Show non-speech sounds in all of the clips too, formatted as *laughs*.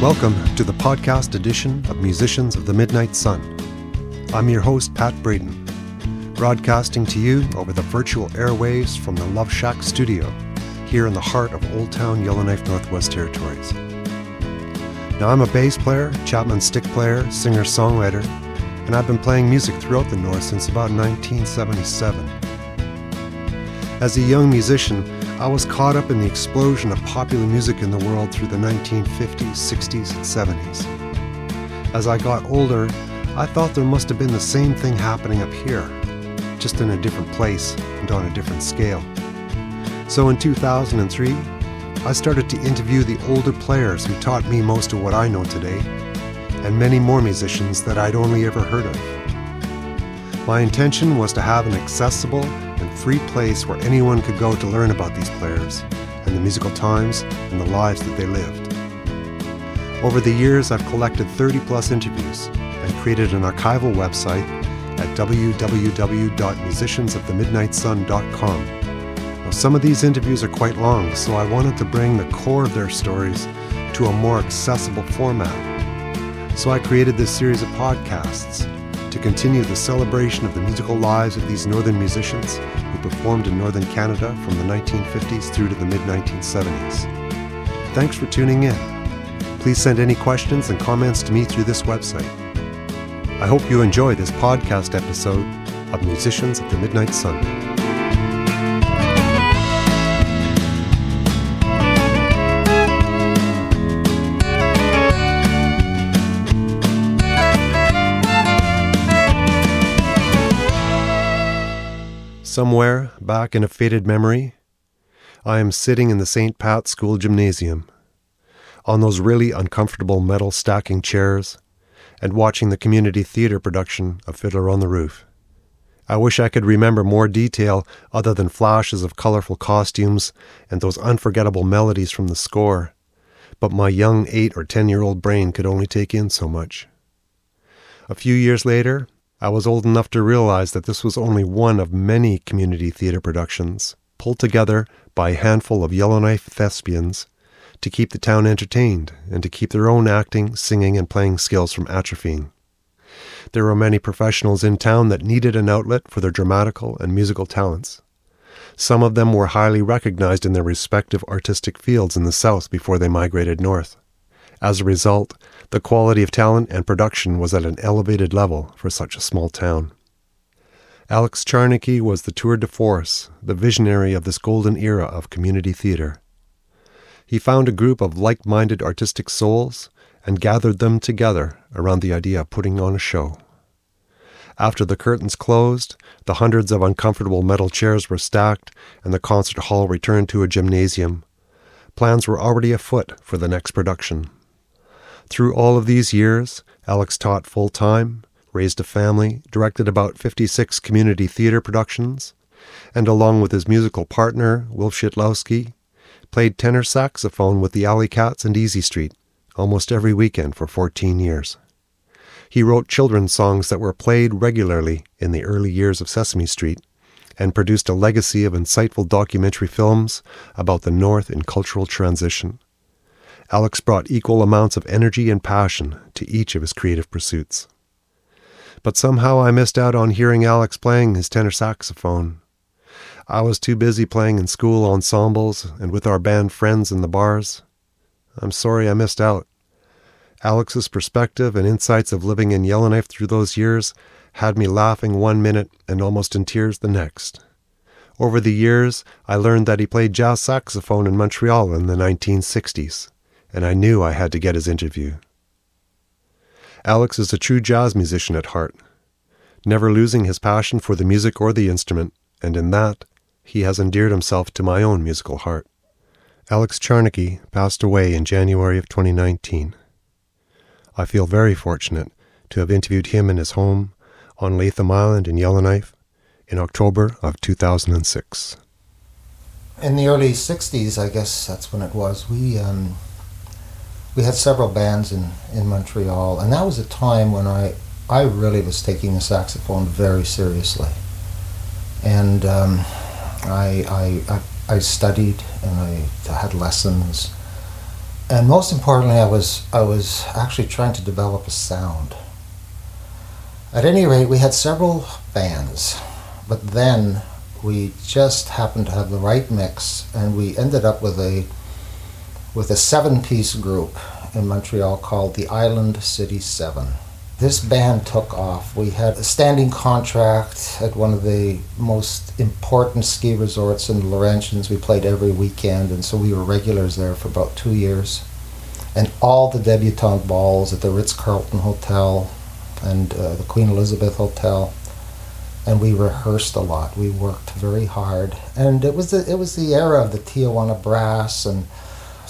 Welcome to the podcast edition of Musicians of the Midnight Sun. I'm your host, Pat Braden, broadcasting to you over the virtual airwaves from the Love Shack studio here in the heart of Old Town Yellowknife Northwest Territories. Now, I'm a bass player, Chapman stick player, singer songwriter, and I've been playing music throughout the North since about 1977. As a young musician, I was caught up in the explosion of popular music in the world through the 1950s, 60s, and 70s. As I got older, I thought there must have been the same thing happening up here, just in a different place and on a different scale. So in 2003, I started to interview the older players who taught me most of what I know today, and many more musicians that I'd only ever heard of. My intention was to have an accessible and free place where anyone could go to learn about these players and the musical times and the lives that they lived. Over the years, I've collected 30 plus interviews and created an archival website at www.musiciansofthemidnightsun.com. Now, some of these interviews are quite long, so I wanted to bring the core of their stories to a more accessible format. So I created this series of podcasts to continue the celebration of the musical lives of these northern musicians who performed in northern Canada from the 1950s through to the mid 1970s. Thanks for tuning in. Please send any questions and comments to me through this website. I hope you enjoy this podcast episode of Musicians of the Midnight Sun. Somewhere back in a faded memory, I am sitting in the St. Pat's School Gymnasium on those really uncomfortable metal stacking chairs and watching the community theater production of Fiddler on the Roof. I wish I could remember more detail other than flashes of colorful costumes and those unforgettable melodies from the score, but my young eight or ten year old brain could only take in so much. A few years later, I was old enough to realize that this was only one of many community theater productions pulled together by a handful of Yellowknife thespians to keep the town entertained and to keep their own acting, singing, and playing skills from atrophying. There were many professionals in town that needed an outlet for their dramatical and musical talents. Some of them were highly recognized in their respective artistic fields in the South before they migrated north. As a result, the quality of talent and production was at an elevated level for such a small town. Alex Czarnecki was the tour de force, the visionary of this golden era of community theater. He found a group of like minded artistic souls and gathered them together around the idea of putting on a show. After the curtains closed, the hundreds of uncomfortable metal chairs were stacked, and the concert hall returned to a gymnasium. Plans were already afoot for the next production. Through all of these years, Alex taught full time, raised a family, directed about 56 community theater productions, and along with his musical partner, Wilf Shidlowski, played tenor saxophone with the Alley Cats and Easy Street almost every weekend for 14 years. He wrote children's songs that were played regularly in the early years of Sesame Street and produced a legacy of insightful documentary films about the North in cultural transition. Alex brought equal amounts of energy and passion to each of his creative pursuits. But somehow I missed out on hearing Alex playing his tenor saxophone. I was too busy playing in school ensembles and with our band friends in the bars. I'm sorry I missed out. Alex's perspective and insights of living in Yellowknife through those years had me laughing one minute and almost in tears the next. Over the years, I learned that he played jazz saxophone in Montreal in the 1960s and I knew I had to get his interview. Alex is a true jazz musician at heart, never losing his passion for the music or the instrument, and in that, he has endeared himself to my own musical heart. Alex Czarnecki passed away in January of 2019. I feel very fortunate to have interviewed him in his home on Latham Island in Yellowknife in October of 2006. In the early 60s, I guess that's when it was, we um, we had several bands in, in Montreal, and that was a time when I, I really was taking the saxophone very seriously. And um, I, I, I, I, studied and I had lessons. And most importantly, I was I was actually trying to develop a sound. At any rate, we had several bands, but then we just happened to have the right mix, and we ended up with a with a seven-piece group in Montreal called the Island City Seven. This band took off. We had a standing contract at one of the most important ski resorts in Laurentians. We played every weekend, and so we were regulars there for about two years. And all the debutante balls at the Ritz Carlton Hotel and uh, the Queen Elizabeth Hotel and we rehearsed a lot. We worked very hard, and it was the, it was the era of the Tijuana Brass, and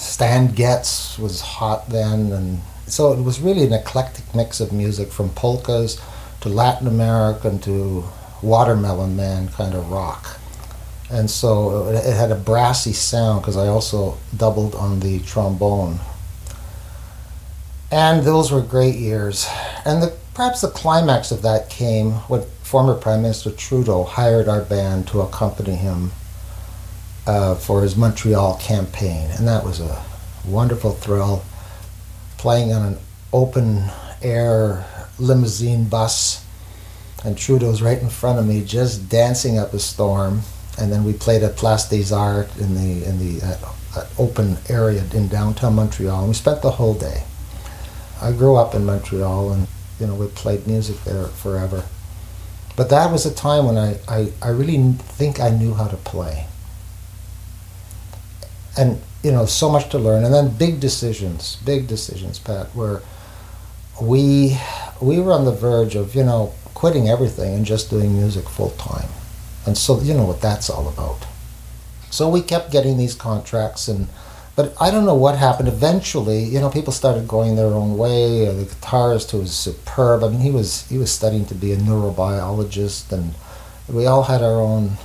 Stan Getz was hot then, and so it was really an eclectic mix of music from polkas to Latin American to Watermelon Man kind of rock. And so it had a brassy sound because I also doubled on the trombone. And those were great years. And the, perhaps the climax of that came when former Prime Minister Trudeau hired our band to accompany him uh, for his Montreal campaign. And that was a wonderful thrill playing on an open air limousine bus. And Trudeau's right in front of me, just dancing up a storm. And then we played at Place des Arts in the in the uh, uh, open area in downtown Montreal. And we spent the whole day. I grew up in Montreal, and you know we played music there forever. But that was a time when I, I, I really think I knew how to play. And, you know, so much to learn. And then big decisions, big decisions, Pat, where we, we were on the verge of, you know, quitting everything and just doing music full time. And so, you know what that's all about. So we kept getting these contracts and but I don't know what happened. Eventually, you know, people started going their own way. The guitarist who was superb. I mean, he was he was studying to be a neurobiologist, and we all had our own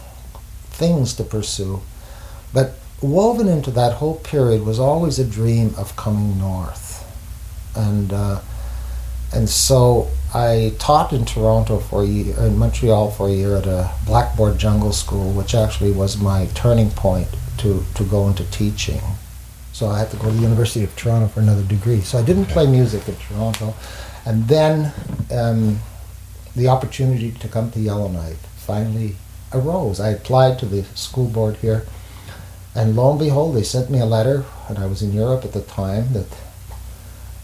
things to pursue. But woven into that whole period was always a dream of coming north, and uh, and so I taught in Toronto for a year, in Montreal for a year at a Blackboard Jungle School, which actually was my turning point to to go into teaching. So I had to go to the University of Toronto for another degree. So I didn't play music in Toronto. And then um, the opportunity to come to Yellowknife finally arose. I applied to the school board here. And lo and behold, they sent me a letter, and I was in Europe at the time, that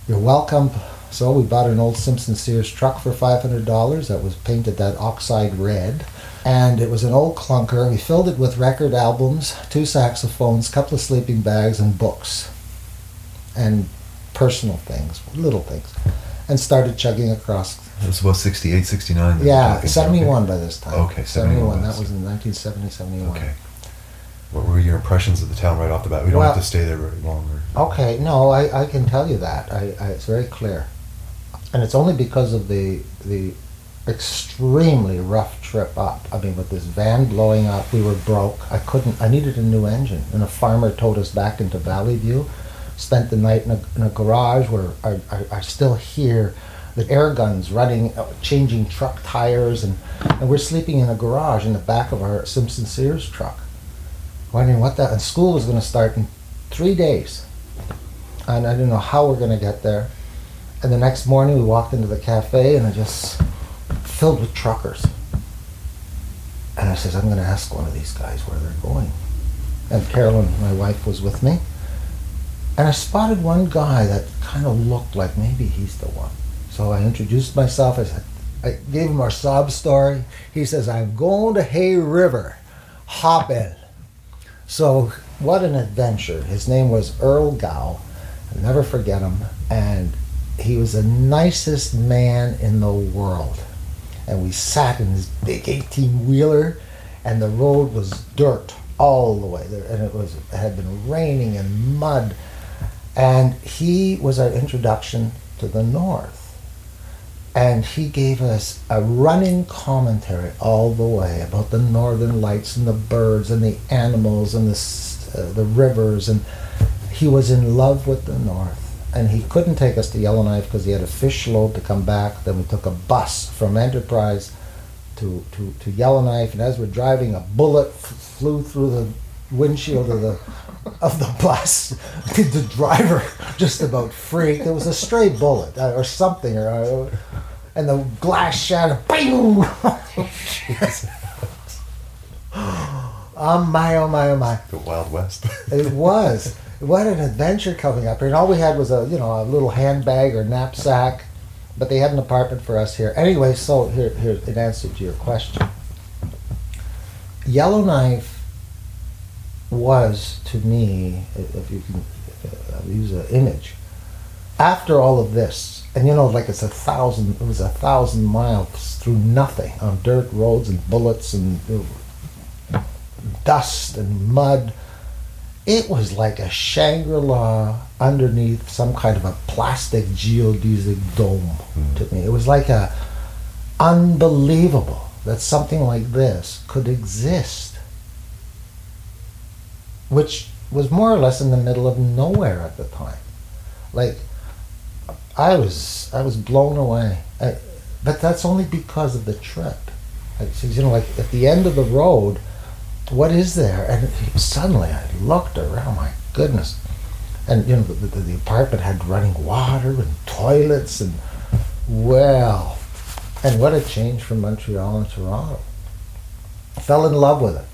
you're welcome. So we bought an old Simpson Sears truck for $500 that was painted that oxide red and it was an old clunker. We filled it with record albums, two saxophones, a couple of sleeping bags, and books, and personal things, little things, and started chugging across. It was about 68, 69. Yeah, 71 by this time. Okay, 71. 71. That was in 1970, 71. Okay. What were your impressions of the town right off the bat? We don't well, have to stay there very long. Or... Okay, no, I, I can tell you that. I, I, it's very clear. And it's only because of the, the extremely rough trip up. I mean, with this van blowing up, we were broke. I couldn't. I needed a new engine, and a farmer towed us back into Valley View. Spent the night in a, in a garage where I, I, I, still hear the air guns running, uh, changing truck tires, and, and we're sleeping in a garage in the back of our Simpson Sears truck. Wondering what that. And school was going to start in three days, and I didn't know how we're going to get there. And the next morning, we walked into the cafe, and it just filled with truckers. And I says, I'm going to ask one of these guys where they're going. And Carolyn, my wife, was with me. And I spotted one guy that kind of looked like maybe he's the one. So I introduced myself. I said, I gave him our sob story. He says, I'm going to Hay River. Hop in. So what an adventure. His name was Earl Gow. I'll never forget him. And he was the nicest man in the world and we sat in his big 18 wheeler and the road was dirt all the way there and it was it had been raining and mud and he was our introduction to the north and he gave us a running commentary all the way about the northern lights and the birds and the animals and the uh, the rivers. And he was in love with the north. And he couldn't take us to Yellowknife because he had a fish load to come back. Then we took a bus from Enterprise to, to, to Yellowknife, and as we're driving, a bullet f- flew through the windshield of the of the bus. Did *laughs* the driver just about freaked. It was a stray bullet uh, or something, or uh, and the glass shattered. Bing! *laughs* oh my! Oh my! Oh my! The Wild West. *laughs* it was. What an adventure coming up here! And all we had was a you know a little handbag or knapsack, but they had an apartment for us here. Anyway, so here here in answer to your question, Yellowknife was to me, if you can uh, use an image, after all of this, and you know, like it's a thousand, it was a thousand miles through nothing on dirt roads and bullets and dust and mud. It was like a Shangri-La underneath some kind of a plastic geodesic dome mm. to me. It was like a unbelievable that something like this could exist which was more or less in the middle of nowhere at the time. Like, I was I was blown away, I, but that's only because of the trip. You know, like at the end of the road, what is there? And suddenly I looked around. My goodness, and you know the, the, the apartment had running water and toilets and well, and what a change from Montreal and Toronto. Fell in love with it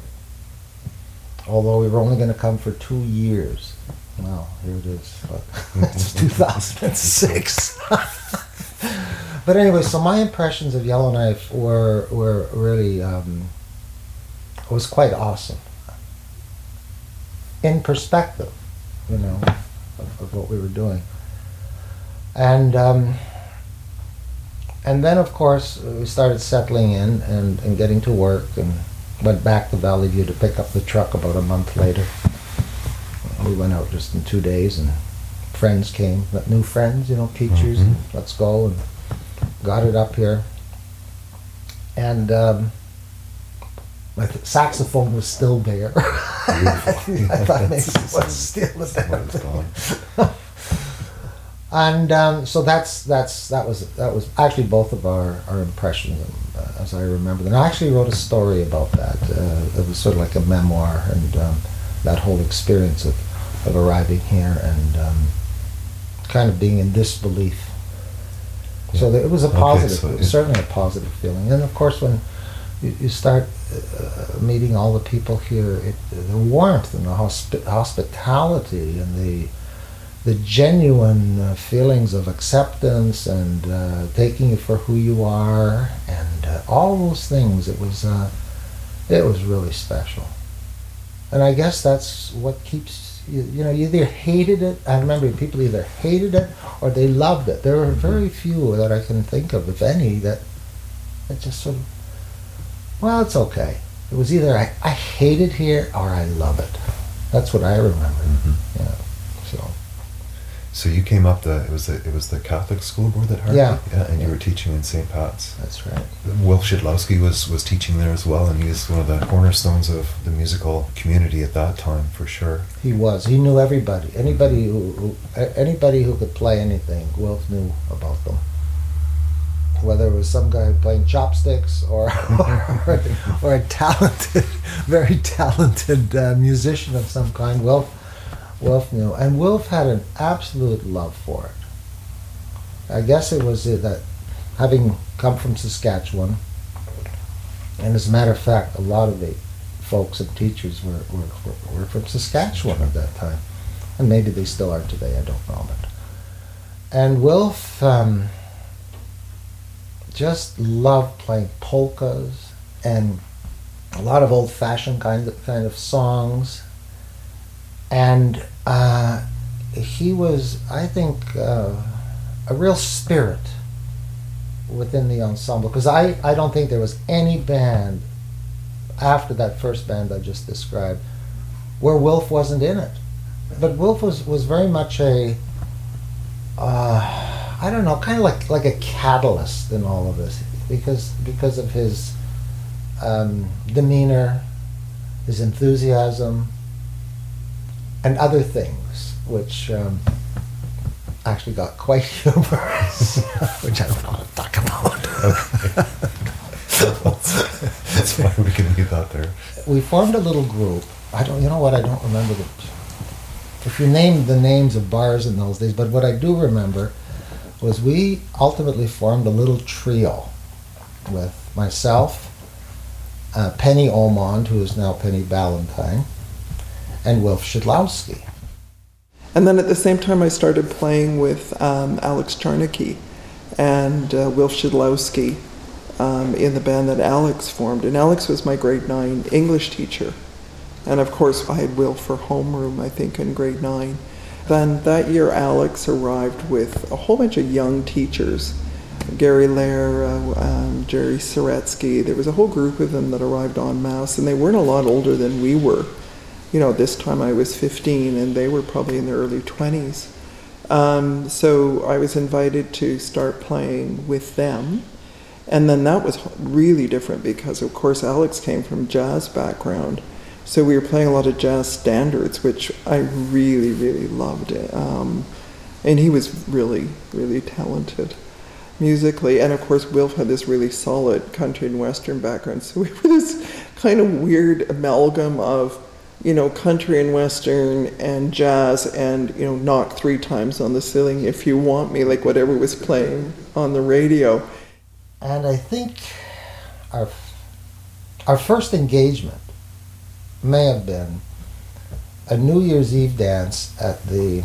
although we were only going to come for two years. Well, here it is. *laughs* it's 2006. *laughs* but anyway, so my impressions of Yellowknife were were really um, was quite awesome in perspective, you know, of, of what we were doing, and. Um, and then, of course, we started settling in and, and getting to work and went back to Valley View to pick up the truck about a month later. We went out just in two days, and friends came, new friends, you know, teachers. Mm-hmm. let's go, and got it up here. And um, my th- saxophone was still there. *laughs* I thought maybe it was still there. And um, so that's that's that was that was actually both of our, our impressions uh, as I remember them. I actually wrote a story about that uh, it was sort of like a memoir and um, that whole experience of, of arriving here and um, kind of being in disbelief yeah. so it was a positive okay, so was certainly a positive feeling and of course when you, you start uh, meeting all the people here it, the warmth and the hospi- hospitality and the the genuine uh, feelings of acceptance and uh, taking you for who you are and uh, all those things. It was uh, it was really special. And i guess that's what keeps you, you know you either hated it i remember people either hated it or they loved it. There are very few that i can think of if any that that just sort of well it's okay. It was either i, I hate it here or i love it. That's what i remember. Mm-hmm. yeah so so you came up the it was the it was the Catholic school board that hired yeah. you? yeah, and you were teaching in St. Pat's. That's right. Wilf Shidlowski was was teaching there as well, and he was one of the cornerstones of the musical community at that time for sure. He was. He knew everybody. Anybody who, who anybody who could play anything, Wilf knew about them. Whether it was some guy playing chopsticks or *laughs* or, or, a talented, *laughs* very talented uh, musician of some kind, Wilf Wilf knew, and Wilf had an absolute love for it. I guess it was that having come from Saskatchewan, and as a matter of fact, a lot of the folks and teachers were, were, were from Saskatchewan at that time. And maybe they still are today, I don't know. But. And Wilf um, just loved playing polkas and a lot of old fashioned kind of, kind of songs and uh, he was, I think, uh, a real spirit within the ensemble because I, I don't think there was any band after that first band I just described where Wolf wasn't in it. But Wolf was, was very much a uh, I don't know, kind of like like a catalyst in all of this because because of his um, demeanor, his enthusiasm, and other things, which um, actually got quite *laughs* humorous, *laughs* which I don't want to talk about. Okay. That's why we can leave that there. We formed a little group I don't. You know what? I don't remember the. If you name the names of bars in those days, but what I do remember was we ultimately formed a little trio with myself, uh, Penny Omond, who is now Penny Ballantyne, and Wilf Shidlowski. And then at the same time, I started playing with um, Alex Czarnecki and uh, Wilf Shidlowski um, in the band that Alex formed. And Alex was my grade nine English teacher. And of course, I had Will for homeroom, I think, in grade nine. Then that year, Alex arrived with a whole bunch of young teachers Gary Lair, uh, um, Jerry Soretsky. There was a whole group of them that arrived en masse, and they weren't a lot older than we were. You know, this time I was 15, and they were probably in their early 20s. Um, so I was invited to start playing with them. And then that was really different because, of course, Alex came from jazz background. So we were playing a lot of jazz standards, which I really, really loved. Um, and he was really, really talented musically. And of course, Wilf had this really solid country and western background. So *laughs* we were this kind of weird amalgam of, you know, country and western and jazz and, you know, knock three times on the ceiling if you want me, like whatever was playing on the radio. And I think our, our first engagement may have been a New Year's Eve dance at the,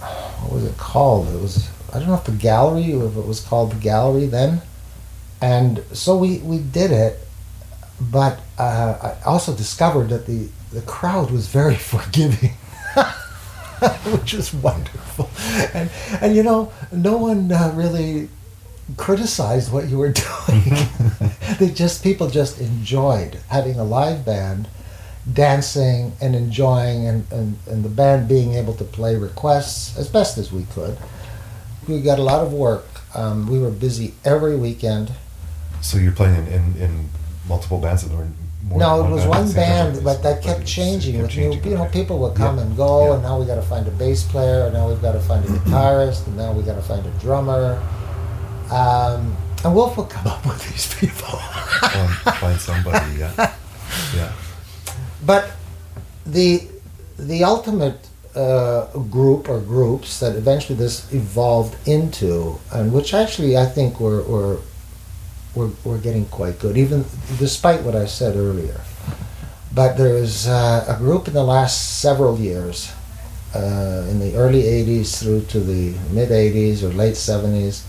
what was it called? It was I don't know if the gallery or if it was called the gallery then. And so we, we did it, but uh, I also discovered that the, the crowd was very *laughs* forgiving. *laughs* which was wonderful. And, and you know, no one uh, really criticized what you were *laughs* doing. they just people just enjoyed having a live band dancing and enjoying and, and, and the band being able to play requests as best as we could we got a lot of work. Um, we were busy every weekend. So you're playing in, in, in multiple bands that were more no, it was one band, but that kept changing. Kept changing, new, you know, people would come yeah. and go, yeah. and now we got to find a bass player, and now we've got to find a guitarist, and now we got to find a drummer. Um, and Wolf will come *laughs* up with these people. find somebody, yeah, *laughs* yeah. But the the ultimate uh, group or groups that eventually this evolved into, and which actually I think were, were, were, were getting quite good, even despite what I said earlier. But there was uh, a group in the last several years, uh, in the early 80s through to the mid 80s or late 70s,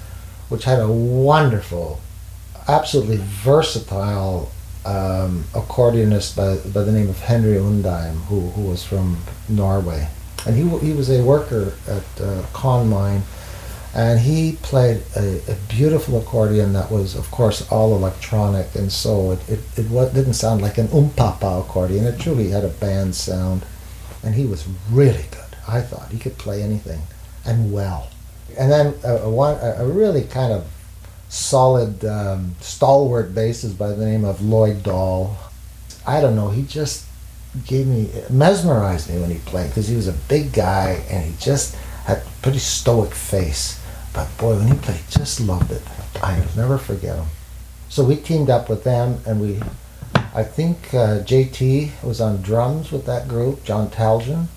which had a wonderful, absolutely versatile um, accordionist by, by the name of Henry Undheim, who, who was from Norway and he he was a worker at uh, Con Mine, and he played a, a, beautiful accordion that was, of course, all electronic, and so it it, it didn't sound like an umpapa accordion. It truly had a band sound, and he was really good. I thought he could play anything, and well. And then a, a one a really kind of solid um, stalwart bassist by the name of Lloyd Dahl. I don't know. He just gave me mesmerized me when he played because he was a big guy and he just had pretty stoic face. But boy, when he played, just loved it. I'll never forget him. So we teamed up with them, and we, I think uh, JT was on drums with that group, John Taljan,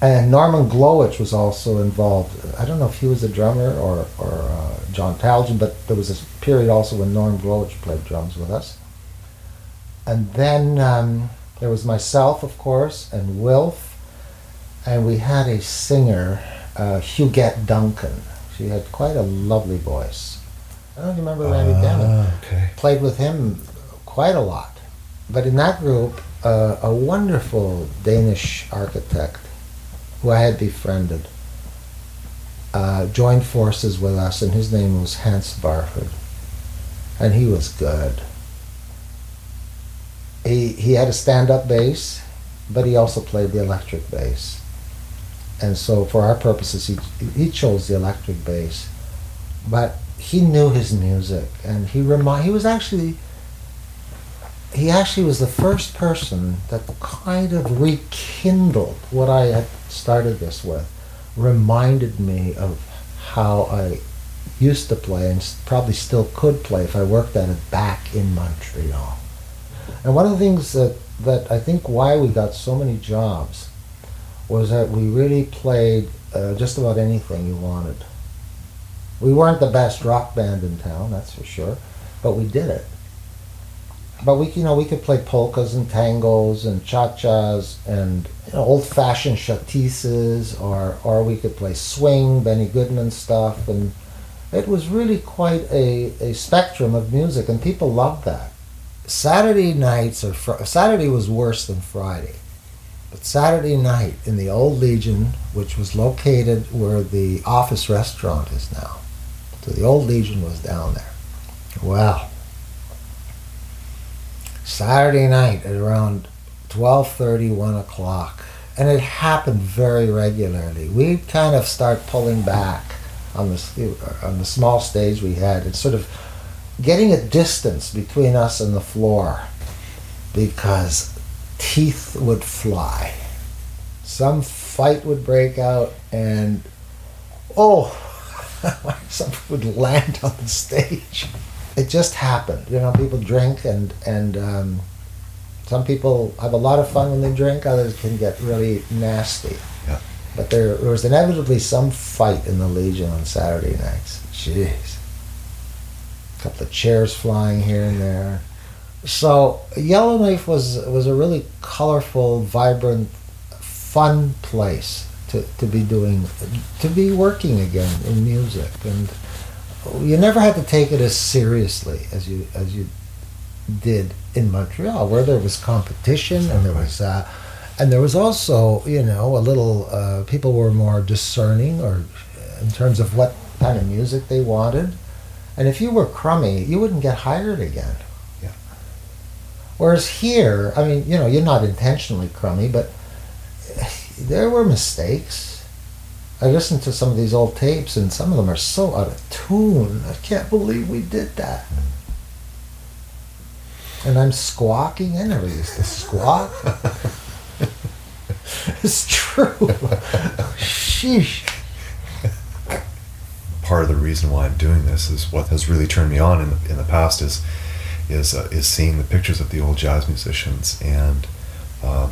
and Norman Glowich was also involved. I don't know if he was a drummer or or uh, John Taljan, but there was a period also when Norman Glowich played drums with us. And then. Um, there was myself, of course, and Wilf, and we had a singer, uh, Huguette Duncan. She had quite a lovely voice. I don't remember Randy uh, Bennett. Okay. Played with him quite a lot. But in that group, uh, a wonderful Danish architect who I had befriended uh, joined forces with us, and his name was Hans Barford. And he was good he he had a stand-up bass, but he also played the electric bass. And so, for our purposes, he he chose the electric bass, but he knew his music, and he remind he was actually he actually was the first person that kind of rekindled what I had started this with, reminded me of how I used to play and probably still could play if I worked at it back in Montreal. And one of the things that that I think why we got so many jobs was that we really played uh, just about anything you wanted. We weren't the best rock band in town, that's for sure, but we did it. But we, you know, we could play polkas and tangos and cha-chas and you know, old-fashioned schottisches, or or we could play swing, Benny Goodman stuff, and it was really quite a, a spectrum of music, and people loved that. Saturday nights or fr- Saturday was worse than Friday. But Saturday night in the old Legion, which was located where the office restaurant is now, so the old Legion was down there. Well, Saturday night at around 12:30, 1 o'clock, and it happened very regularly. We'd kind of start pulling back on the on the small stage we had, and sort of getting a distance between us and the floor, because teeth would fly. Some fight would break out, and oh, *laughs* something would land on the stage. It just happened. You know, people drink, and and um, some people have a lot of fun when they drink. Others can get really nasty. Yeah. But there, there was inevitably some fight in the Legion on Saturday nights. Jeez. A couple of chairs flying here and there. So Yellowknife was was a really colorful, vibrant, fun place to, to be doing, to be working again in music, and you never had to take it as seriously as you as you did in Montreal, where there was competition and there was. Uh, and there was also, you know, a little. Uh, people were more discerning, or in terms of what kind of music they wanted. And if you were crummy, you wouldn't get hired again. Whereas here, I mean, you know, you're not intentionally crummy, but there were mistakes. I listened to some of these old tapes, and some of them are so out of tune. I can't believe we did that. And I'm squawking. I never used to squawk. *laughs* it's true. Sheesh. part of the reason why I'm doing this is what has really turned me on in the, in the past is is uh, is seeing the pictures of the old jazz musicians and um,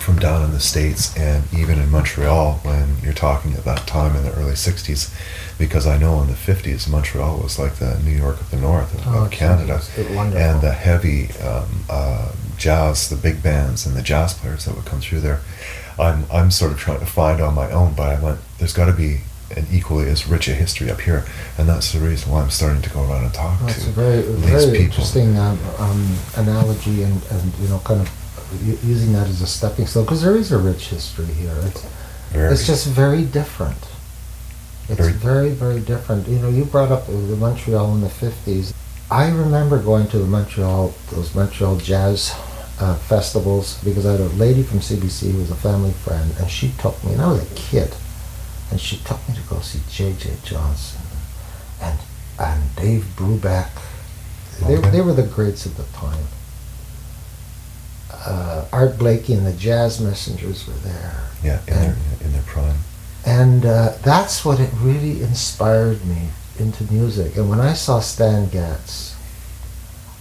from down in the states and even in Montreal when you're talking at that time in the early '60s, because I know in the '50s Montreal was like the New York of the North of, Oh, of Canada, it's wonderful. and the heavy um, uh, jazz, the big bands and the jazz players that would come through there. I'm I'm sort of trying to find on my own, but I went. There's got to be an equally as rich a history up here, and that's the reason why I'm starting to go around and talk That's to a very, these very people. interesting um, um, analogy, and, and you know, kind of using that as a stepping stone because there is a rich history here. It's, Very- it's just very different. It's Very- very, very different. You know, you brought up uh, the Montreal in the fifties. I remember going to the Montreal, those Montreal jazz uh, festivals because I had a lady from CBC who was a family friend, and she took me, and I was a kid, and she took me to go see J.J. Johnson and and Dave Brubeck. They, Okay. they were the greats at the time. Uh, Art Blakey and the Jazz Messengers were there. yeah, in their in their prime. And uh, that's what it really inspired me into music. And when I saw Stan Getz,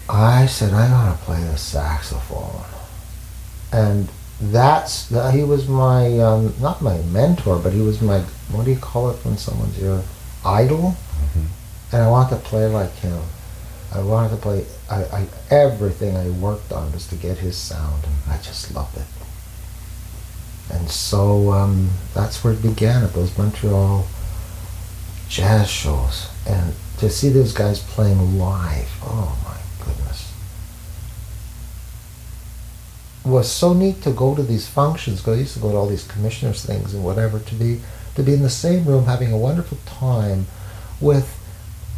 I said, I gotta play the saxophone. And that's, that he was my, um, not my mentor, but he was my, what do you call it when someone's your idol? Mhm. And I wanted to play like him. I wanted to play, I, I, everything I worked on was to get his sound. And I just loved it. And so um, that's where it began at those Montreal jazz shows. And to see those guys playing live, oh my goodness. It was so neat to go to these functions, because I used to go to all these commissioners' things and whatever, to be to be in the same room having a wonderful time with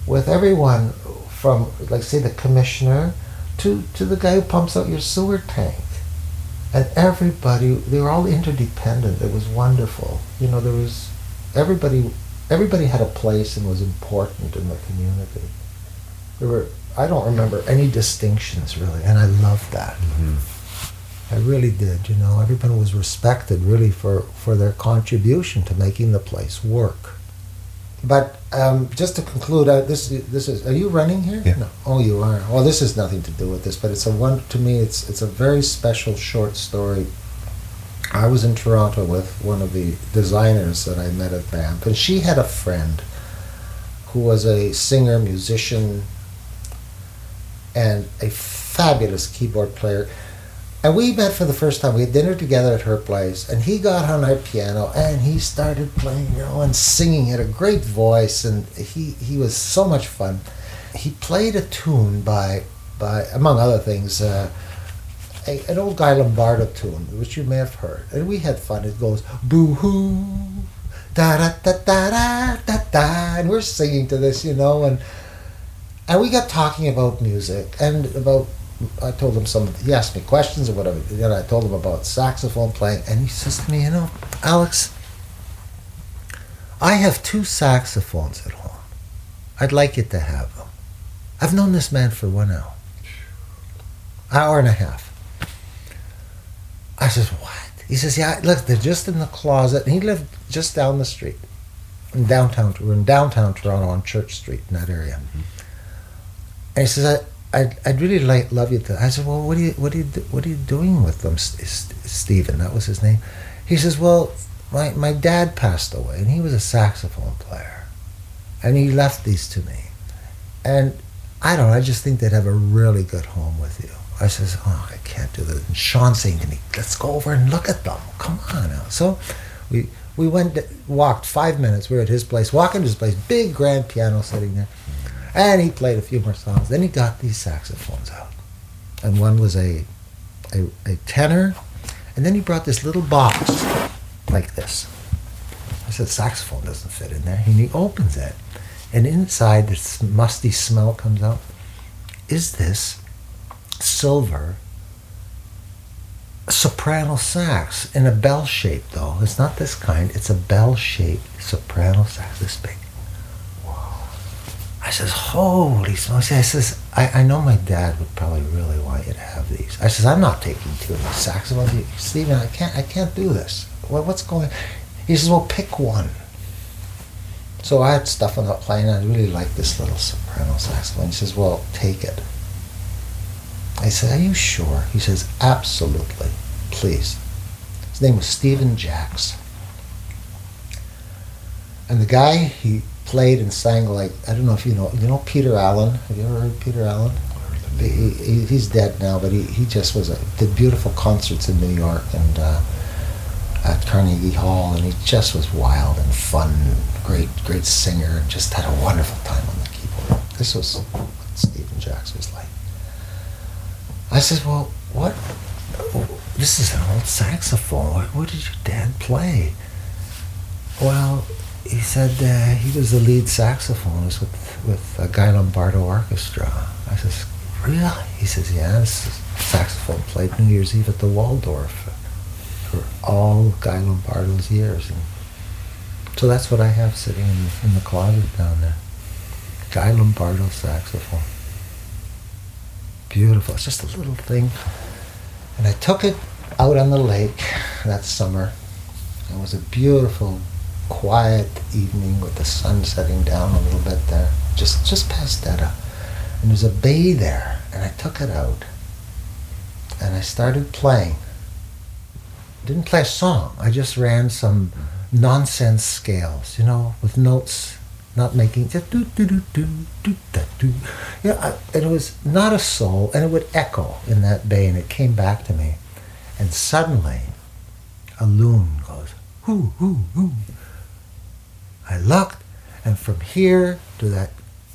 with everyone from like say the commissioner to to the guy who pumps out your sewer tank. And everybody they were all interdependent. It was wonderful. You know there was everybody everybody had a place and was important in the community. There were i don't remember any distinctions really and i loved that. Mhm. I really did you know everyone was respected really for for their contribution to making the place work but um, just to conclude, uh, this this is. Are you running here? Yeah. No. Oh, you are. Well, this has nothing to do with this, but it's a one to me. It's it's a very special short story. I was in Toronto with one of the designers that I met at Banff, and she had a friend who was a singer, musician, and a fabulous keyboard player. And we met for the first time. We had dinner together at her place, and he got on her piano and he started playing, you know, and singing. He had a great voice, and he, he was so much fun. He played a tune by, by among other things, uh, a, an old Guy Lombardo tune, which you may have heard. And we had fun. It goes, boo hoo, da da da da da da da. And we're singing to this, you know, and and we got talking about music and about I told him some he asked me questions or whatever. Then I told him about saxophone playing and he says to me you know Alex I have two saxophones at home. I'd like you to have them. I've known this man for one hour hour and a half. I says what? He says yeah look they're just in the closet and he lived just down the street in downtown we're in downtown Toronto on Church Street in that area. Mm-hmm. And he says, I, I'd, I'd really like love you to. I said, well, what are you what are you what are you doing with them, Stephen? That was his name. He says, well, my my dad passed away, and he was a saxophone player, and he left these to me, and I don't know. I just think they'd have a really good home with you. I says, oh, I can't do that. And Sean's saying to me, let's go over and look at them. Come on now. So we we went walked five minutes. We were at his place. Walking to his place, big grand piano sitting there. And he played a few more songs. Then he got these saxophones out. And one was a, a, a tenor. And then he brought this little box like this. I said, saxophone doesn't fit in there. And he opens it. And inside, this musty smell comes out. Is this silver soprano sax in a bell shape, though? It's not this kind. It's a bell shaped soprano sax, this big. I says, holy smokes. I says, I, I know my dad would probably really want you to have these. I says, I'm not taking two of these saxophones. Stephen, I can't, I can't do this. Well, what's going He says, well, pick one. So I had stuff on the plane. I really like this little soprano saxophone. He says, well, take it. I said, are you sure? He says, absolutely. Please. His name was Stephen Jacks. And the guy, he played and sang like, I don't know if you know, you know Peter Allen? Have you ever heard Peter Allen? He, he, he's dead now, but he, he just was a, did beautiful concerts in New York and uh, at Carnegie Hall, and he just was wild and fun, great great singer, and just had a wonderful time on the keyboard. This was what Stephen Jacks was like. I said, well, what? This is an old saxophone. What, what did your dad play? Well, he said uh, he was the lead saxophonist with with uh, Guy Lombardo Orchestra. I says, really? He says, yeah. Saxophone played New Year's Eve at the Waldorf for all Guy Lombardo's years, and so that's what I have sitting in, in the closet down there. Guy Lombardo saxophone. Beautiful. It's just a little thing, and I took it out on the lake that summer. It was a beautiful quiet evening with the sun setting down a little bit there, just just past Dettah. And there's a bay there, and I took it out, and I started playing. Didn't play a song. I just ran some nonsense scales, you know, with notes, not making just do do do do do da do. You know, I, it was not a soul, and it would echo in that bay, and it came back to me, and suddenly, a loon goes hoo hoo hoo. I looked, and from here to that,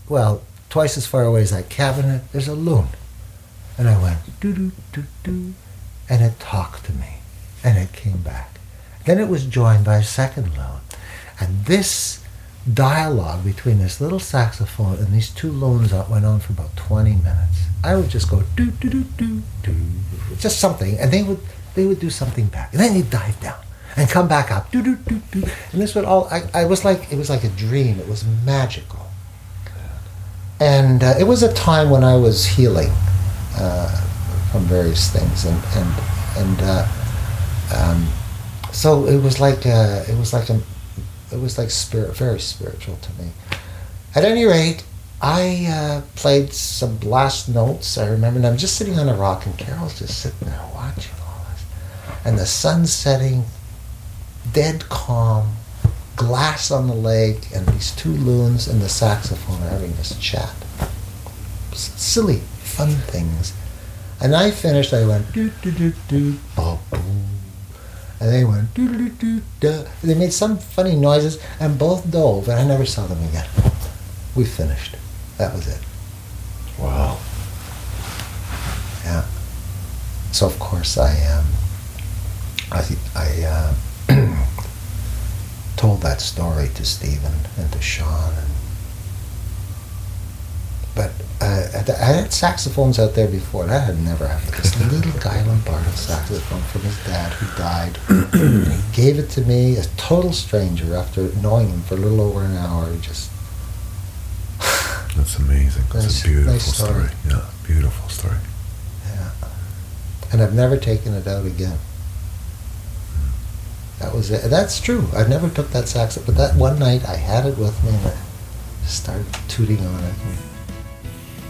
well, twice as far away as that cabinet, there's a loon. And I went, doo doo doo doo, and it talked to me, and it came back. Then it was joined by a second loon. And this dialogue between this little saxophone and these two loons went on for about 20 minutes. I would just go, doo doo doo doo doo, just something, and they would, they would do something back. And then you'd dive down and come back up. And this would all, I, I was like, it was like a dream. It was magical. And uh, it was a time when I was healing uh, from various things. And, and, and uh, um, so it was like, a, it was like a it was like spirit, very spiritual to me. At any rate, I uh, played some last notes. I remember, and I'm just sitting on a rock, and Carol's just sitting there watching all this, and the sun's setting, dead calm, glass on the lake, and these two loons and the saxophone are having this chat. Silly, fun things. And I finished. I went do do do do ba boom, and they went do do do do. They made some funny noises, and both dove, and I never saw them again. We finished. That was it. Wow. Yeah. So of course I um, I I uh, *clears throat* told that story to Stephen and to Sean and but uh, I had saxophones out there before. That had never happened. This little guy Lombardo saxophone from his dad who died. *clears throat* and he gave it to me, a total stranger, after knowing him for a little over an hour. He just *laughs* That's amazing. That's Nice- a beautiful nice story. story. Yeah, beautiful story. Yeah. And I've never taken it out again. That was it. That's true. I never took that sax, but that one night I had it with me and I started tooting on it.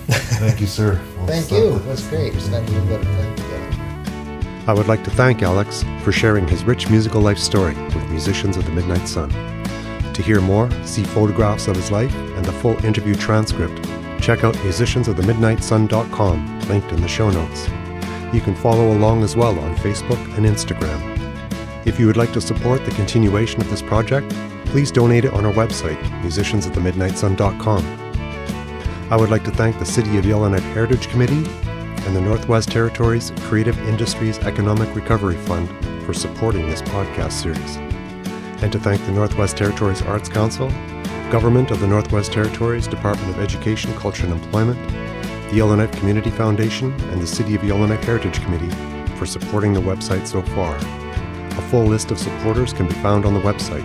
*laughs* Thank you, sir. We'll Thank you. it. It was great. We spent a little bit time together. I would like to thank Alex for sharing his rich musical life story with musicians of the Midnight Sun. To hear more, see photographs of his life and the full interview transcript, check out musiciansofthemidnightsun.com, linked in the show notes. You can follow along as well on Facebook and Instagram. If you would like to support the continuation of this project, please donate it on our website, musiciansofthemidnightsun.com. I would like to thank the City of Yellowknife Heritage Committee and the Northwest Territories Creative Industries Economic Recovery Fund for supporting this podcast series. And to thank the Northwest Territories Arts Council, Government of the Northwest Territories Department of Education, Culture and Employment, the Yellowknife Community Foundation, and the City of Yellowknife Heritage Committee for supporting the website so far. A full list of supporters can be found on the website.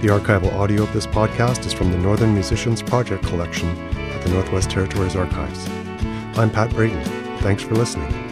The archival audio of this podcast is from the Northern Musicians Project Collection at the Northwest Territories Archives. I'm Pat Brayton. Thanks for listening.